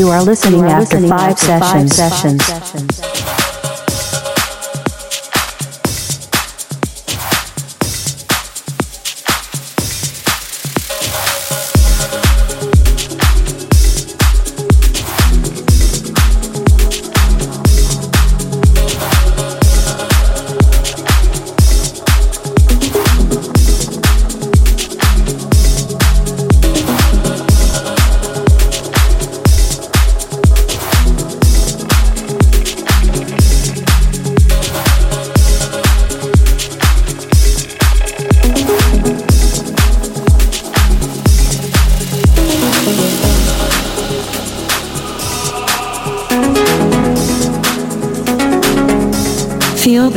You are listening, after, five sessions. sessions.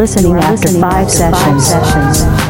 You are listening after five sessions.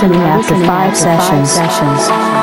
Listening after five sessions.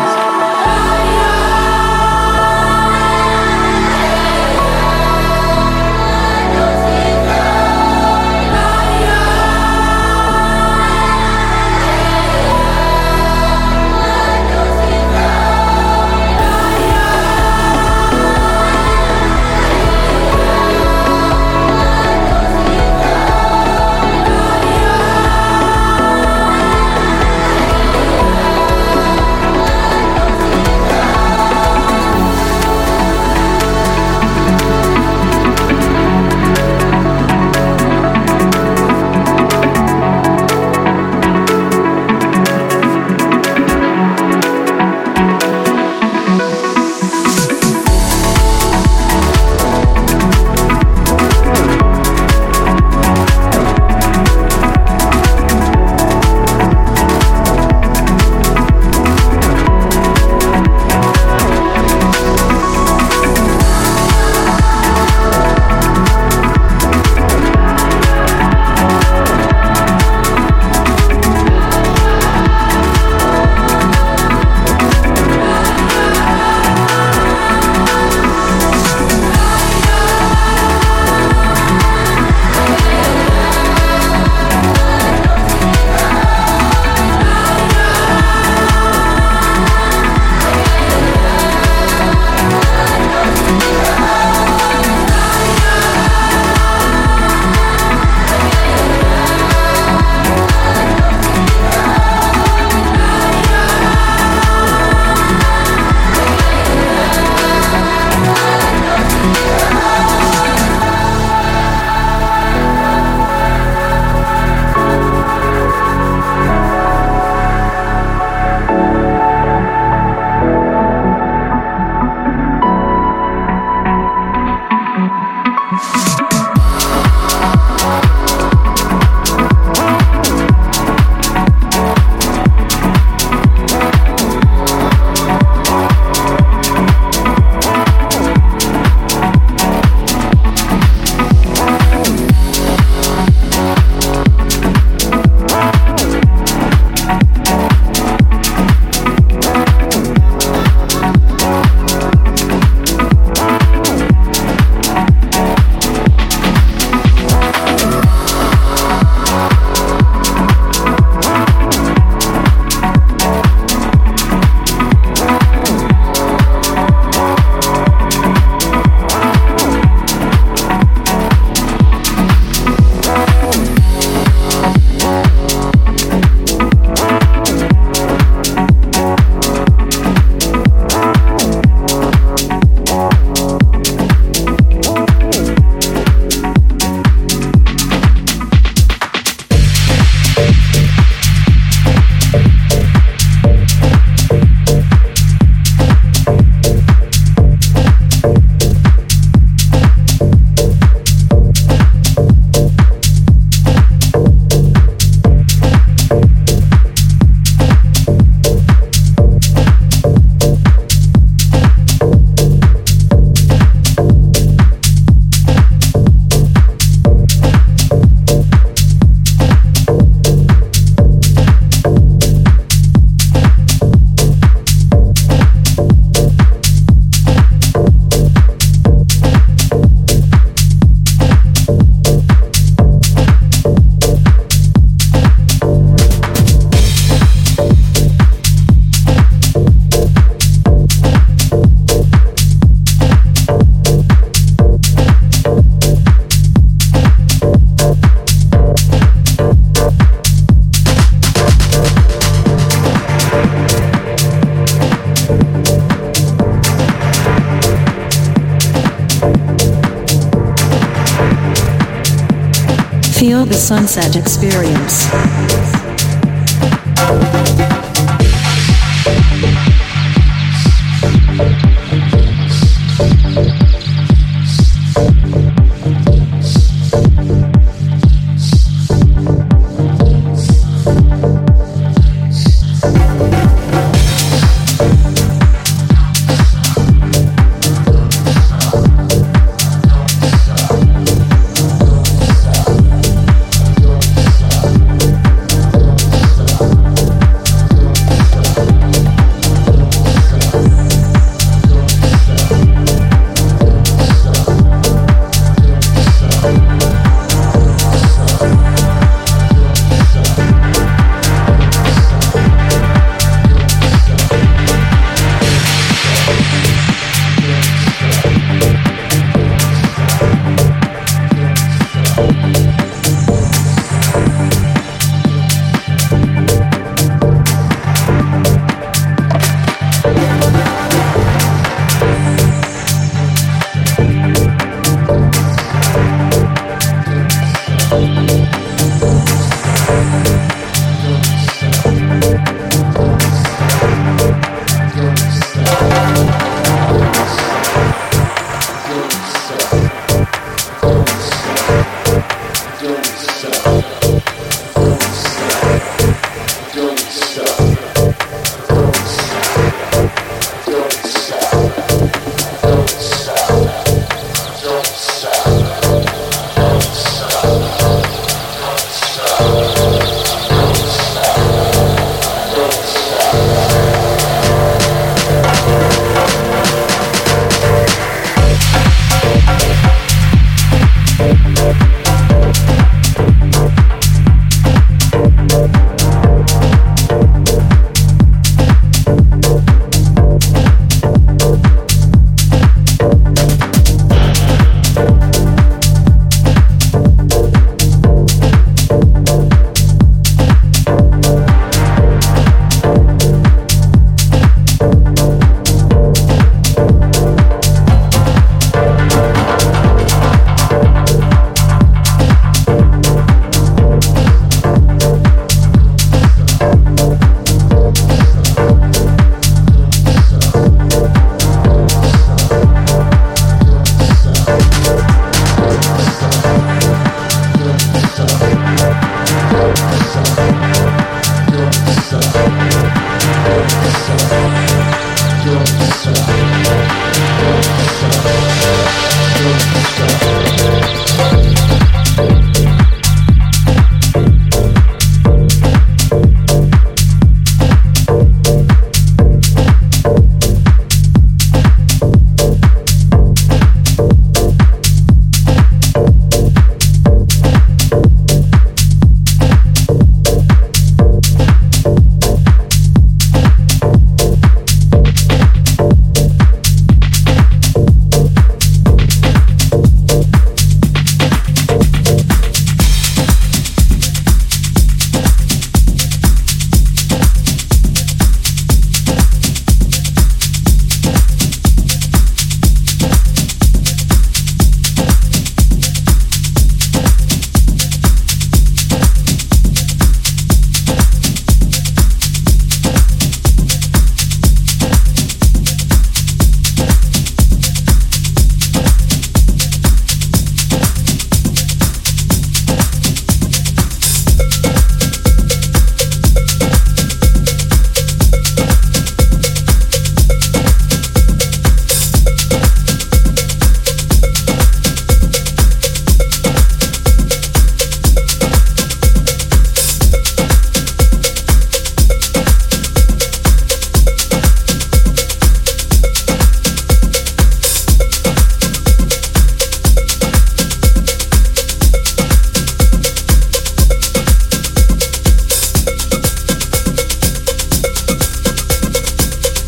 Sunset experience.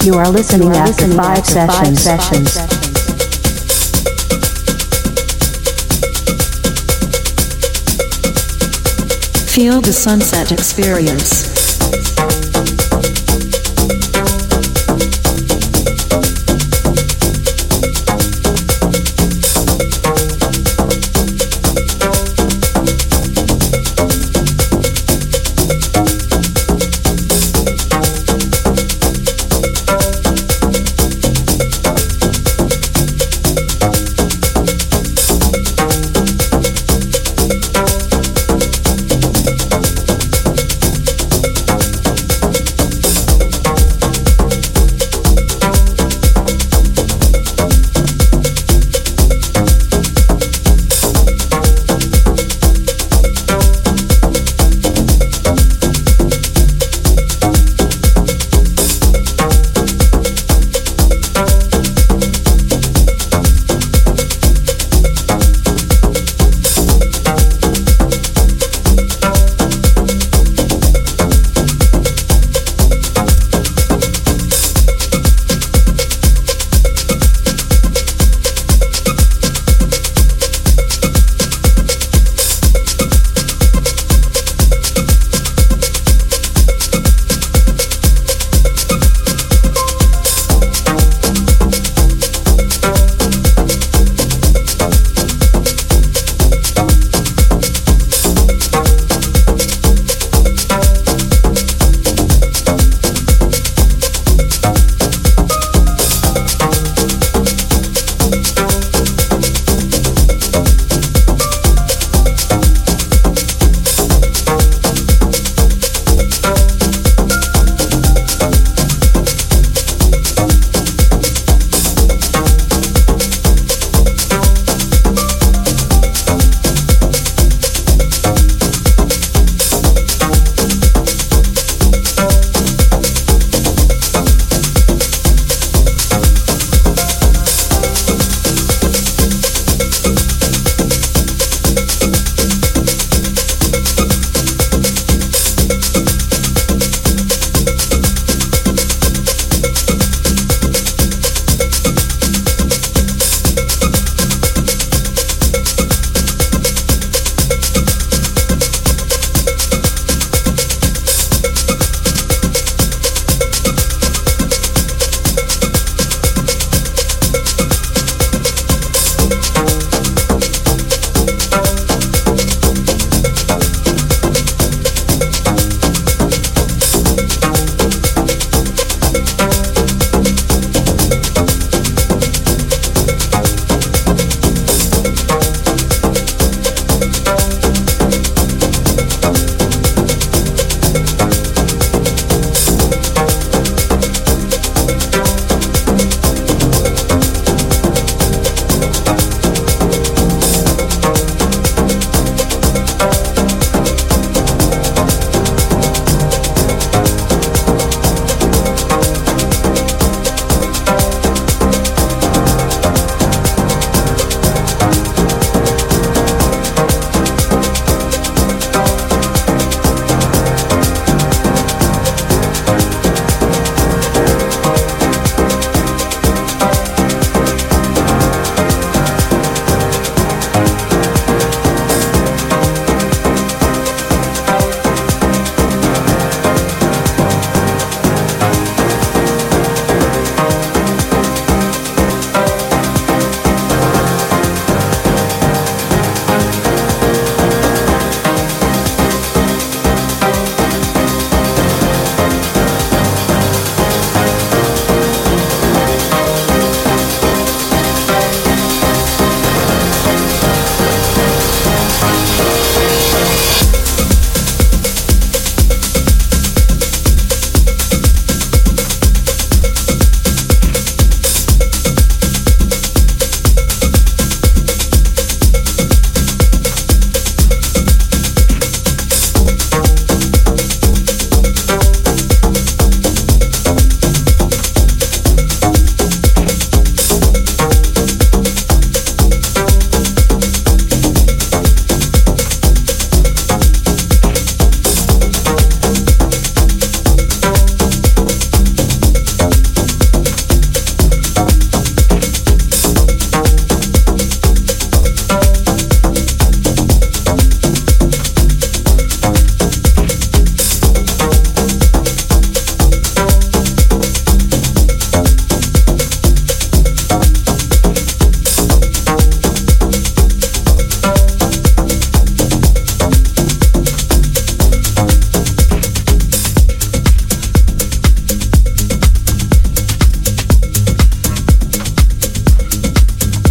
You are listening, after, listening five, after sessions. five sessions. Feel the sunset experience.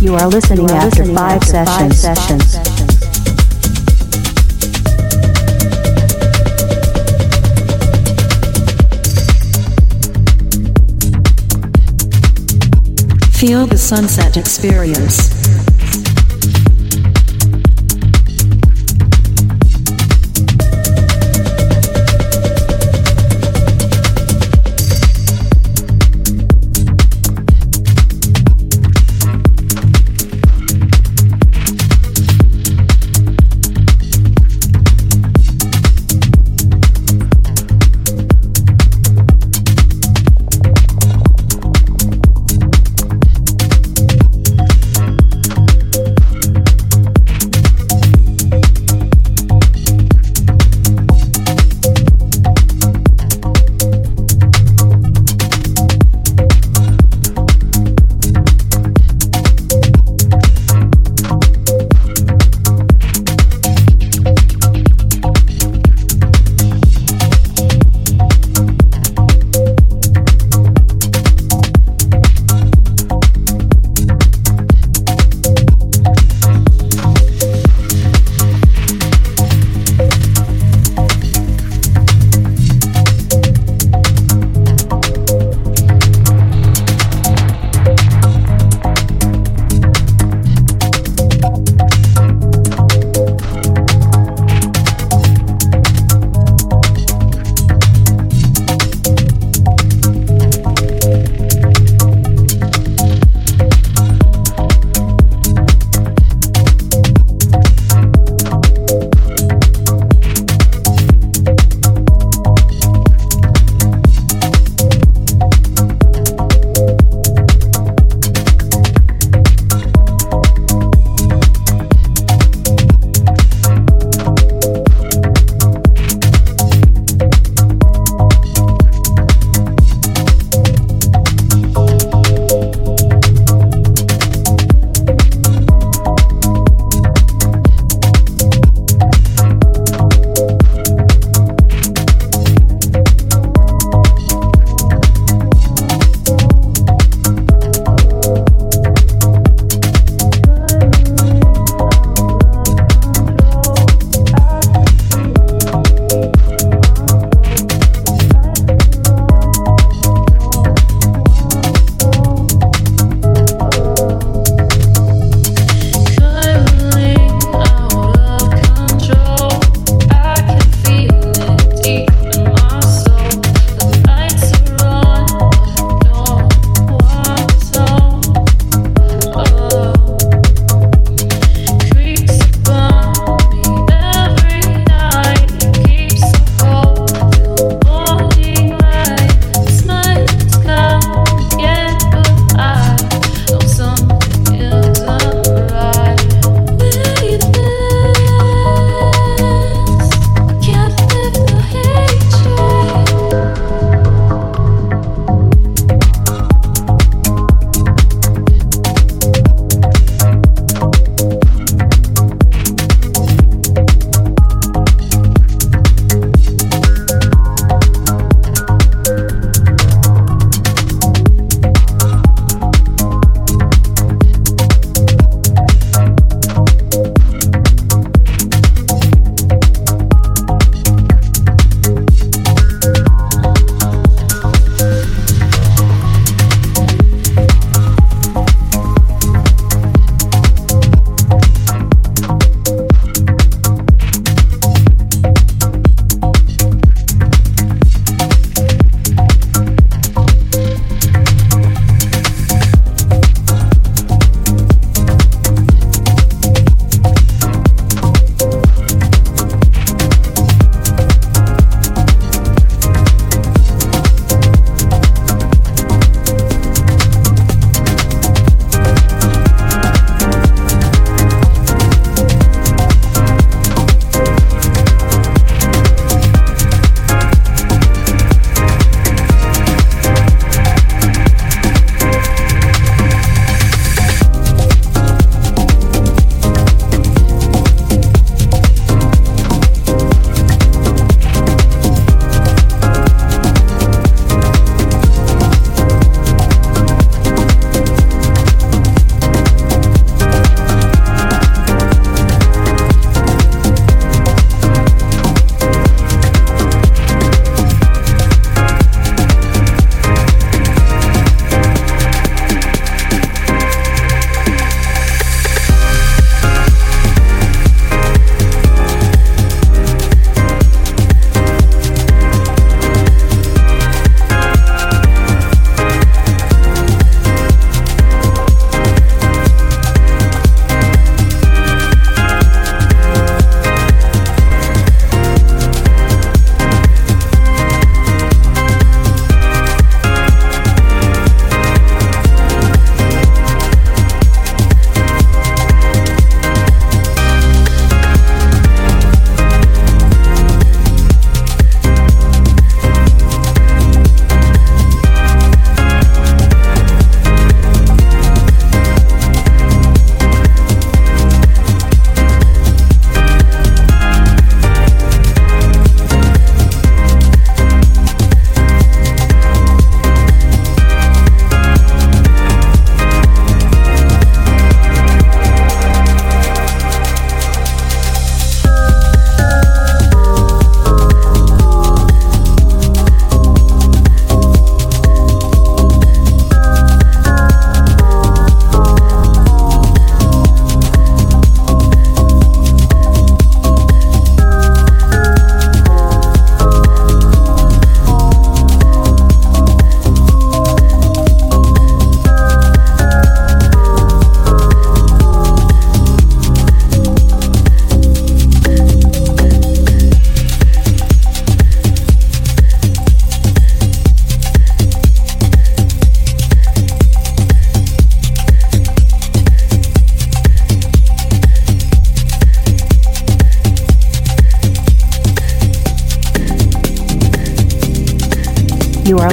You are listening after five sessions. sessions. Feel the sunset experience.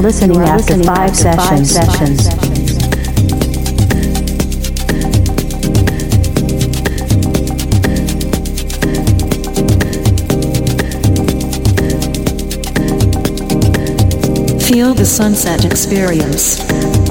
You are listening after five sessions. sessions. Feel the sunset experience.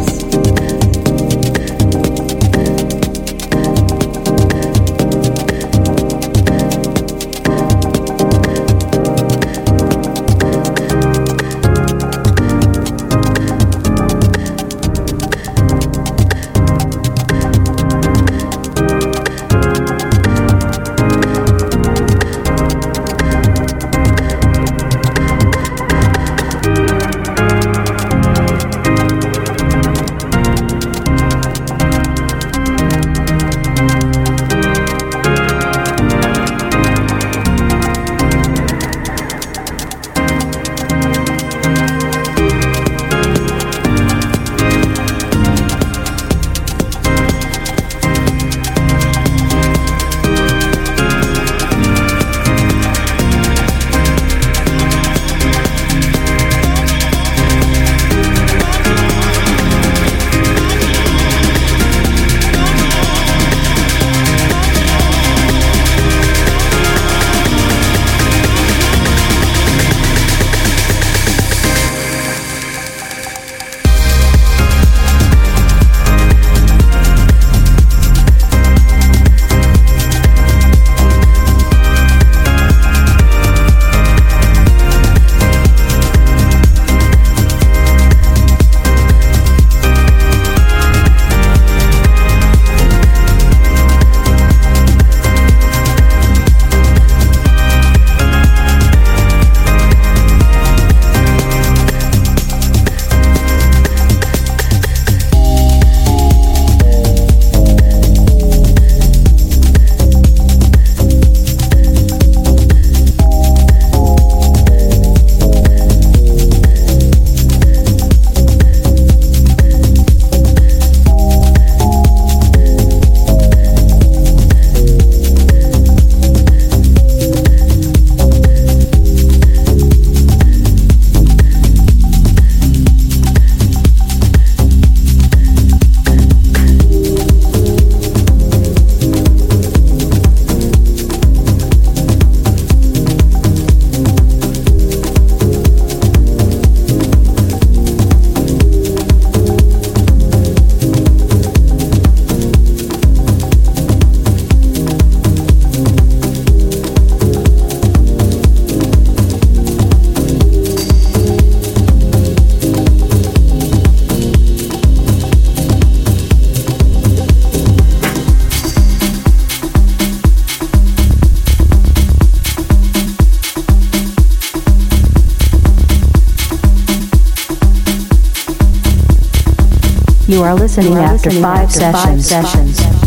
You are listening, after, five, sessions. sessions.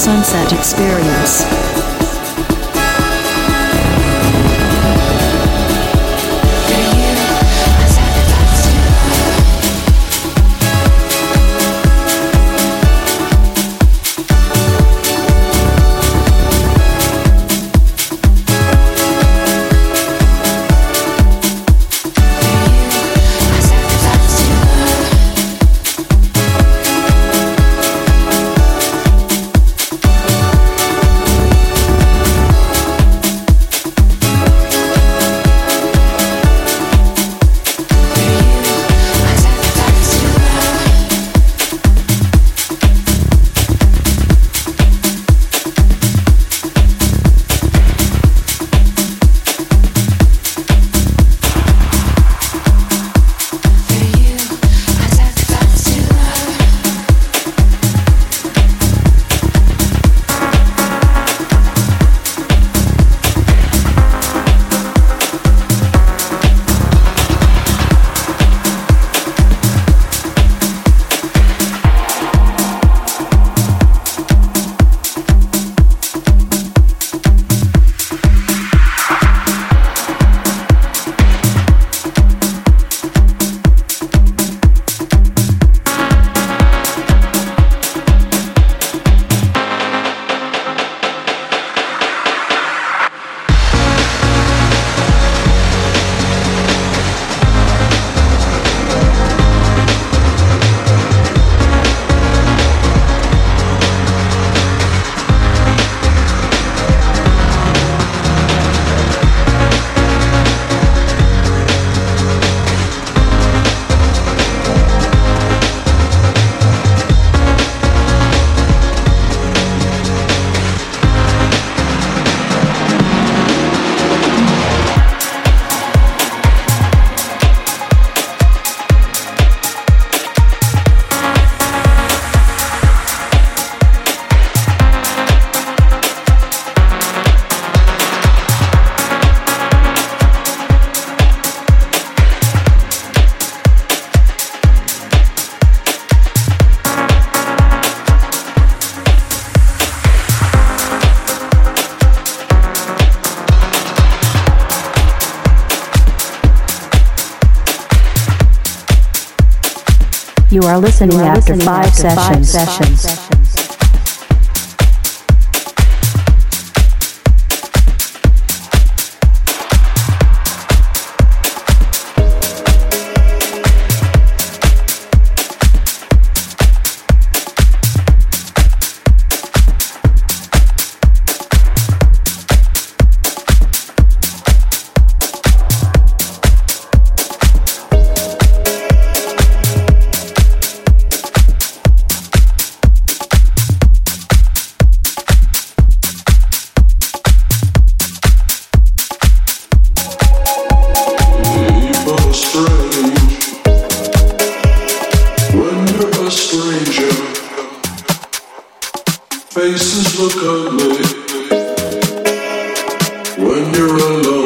Sunset experience. Are listening are after listening five after five sessions. sessions. People when you're alone.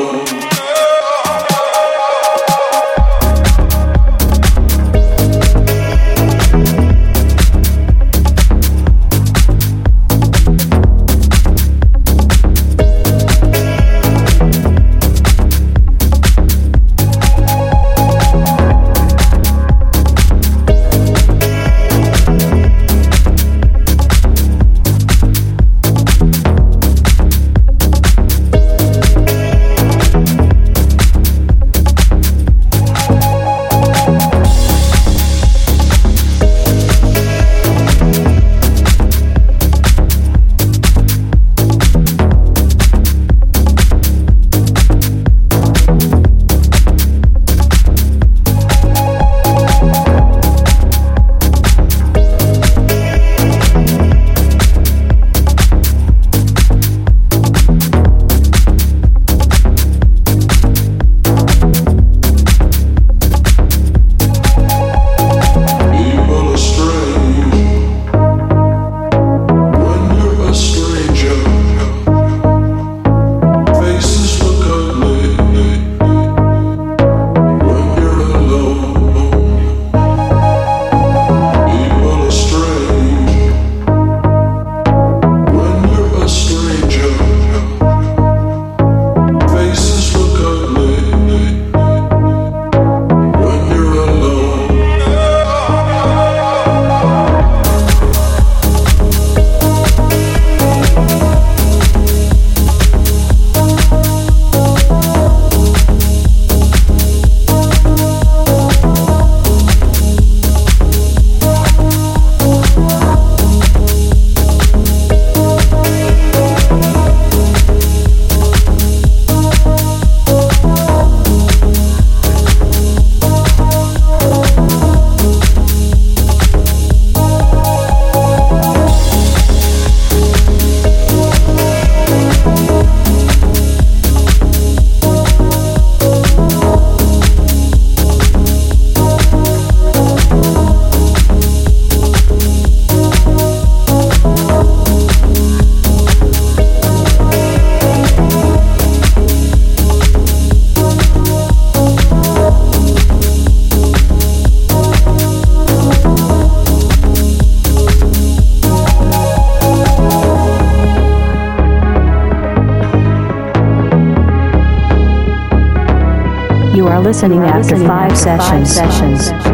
Listening after five sessions. sessions.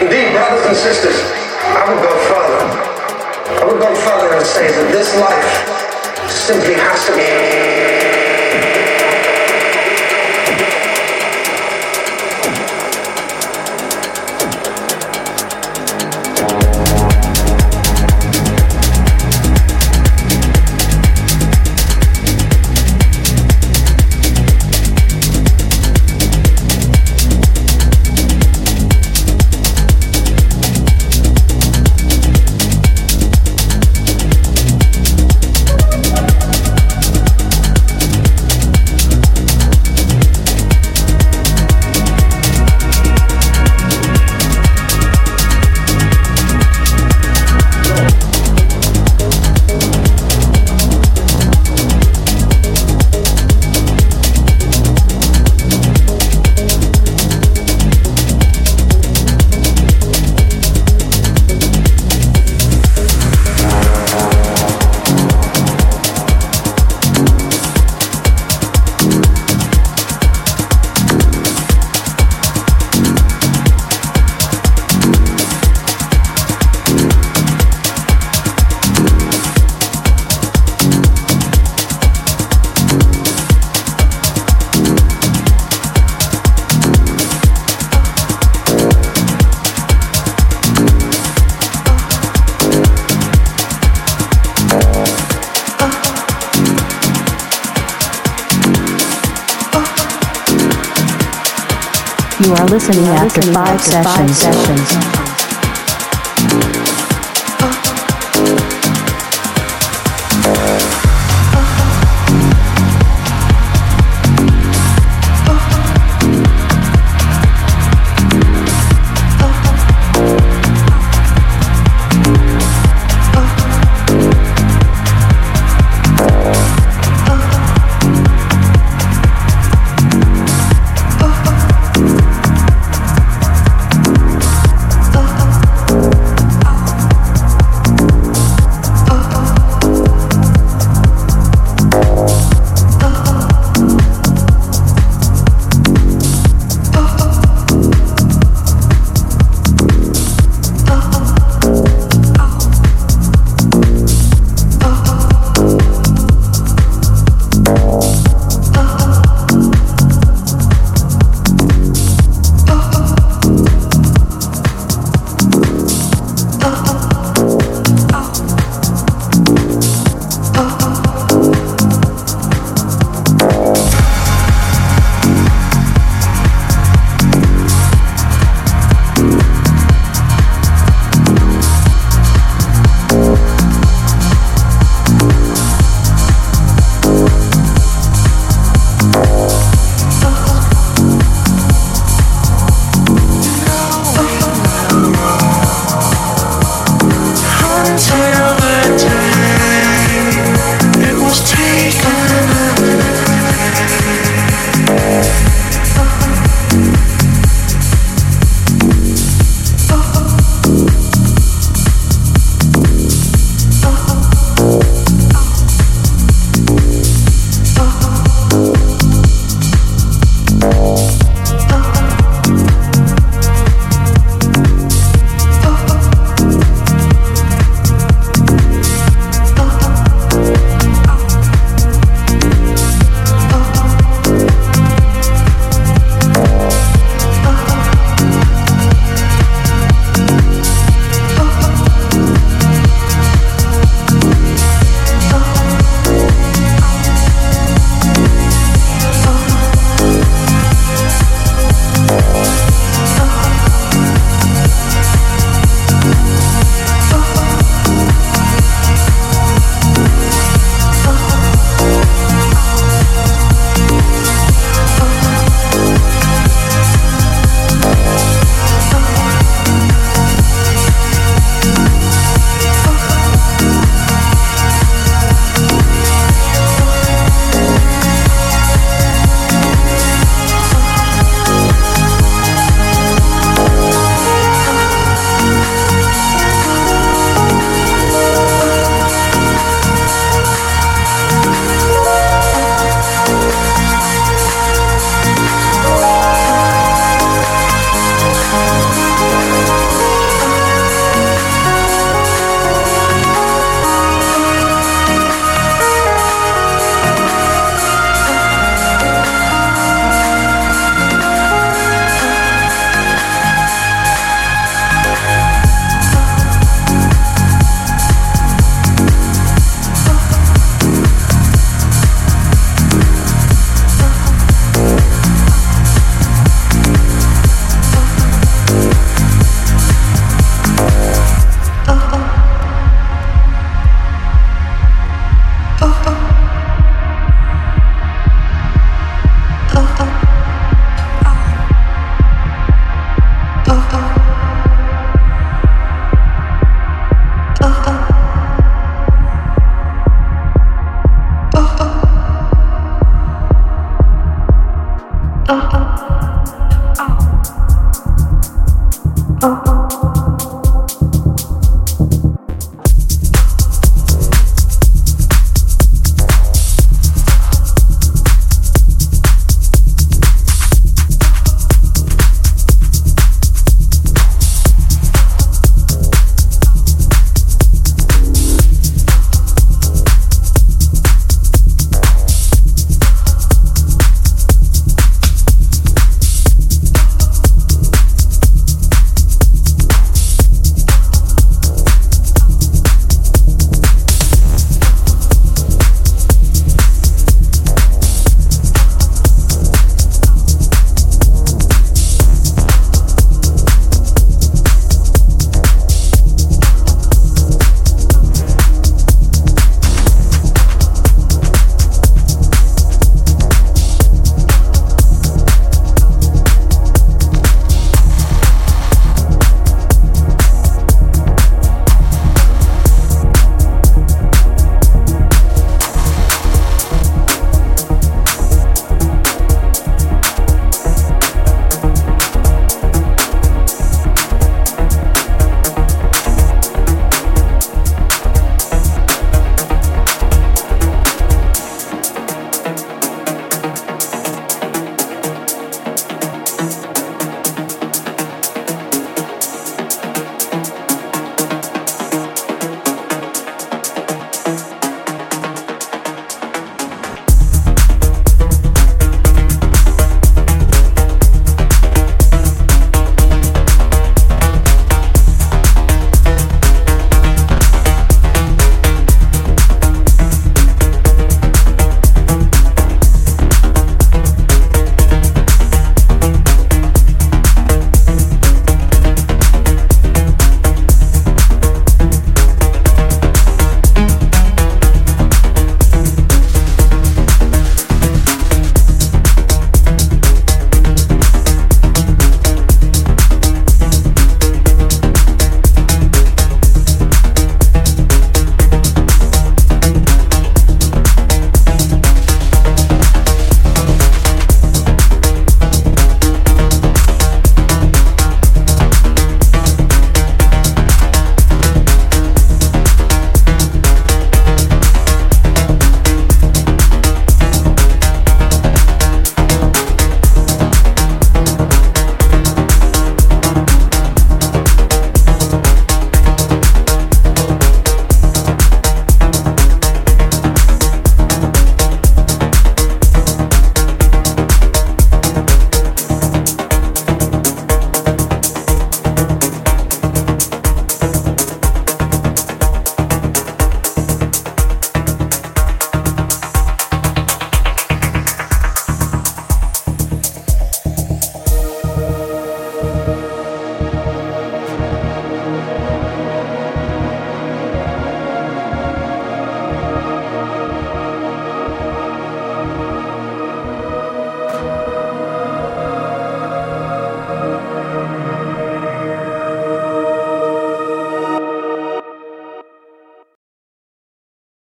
Indeed, brothers and sisters, I would go further. I would go further and say that this life simply has to be sessions.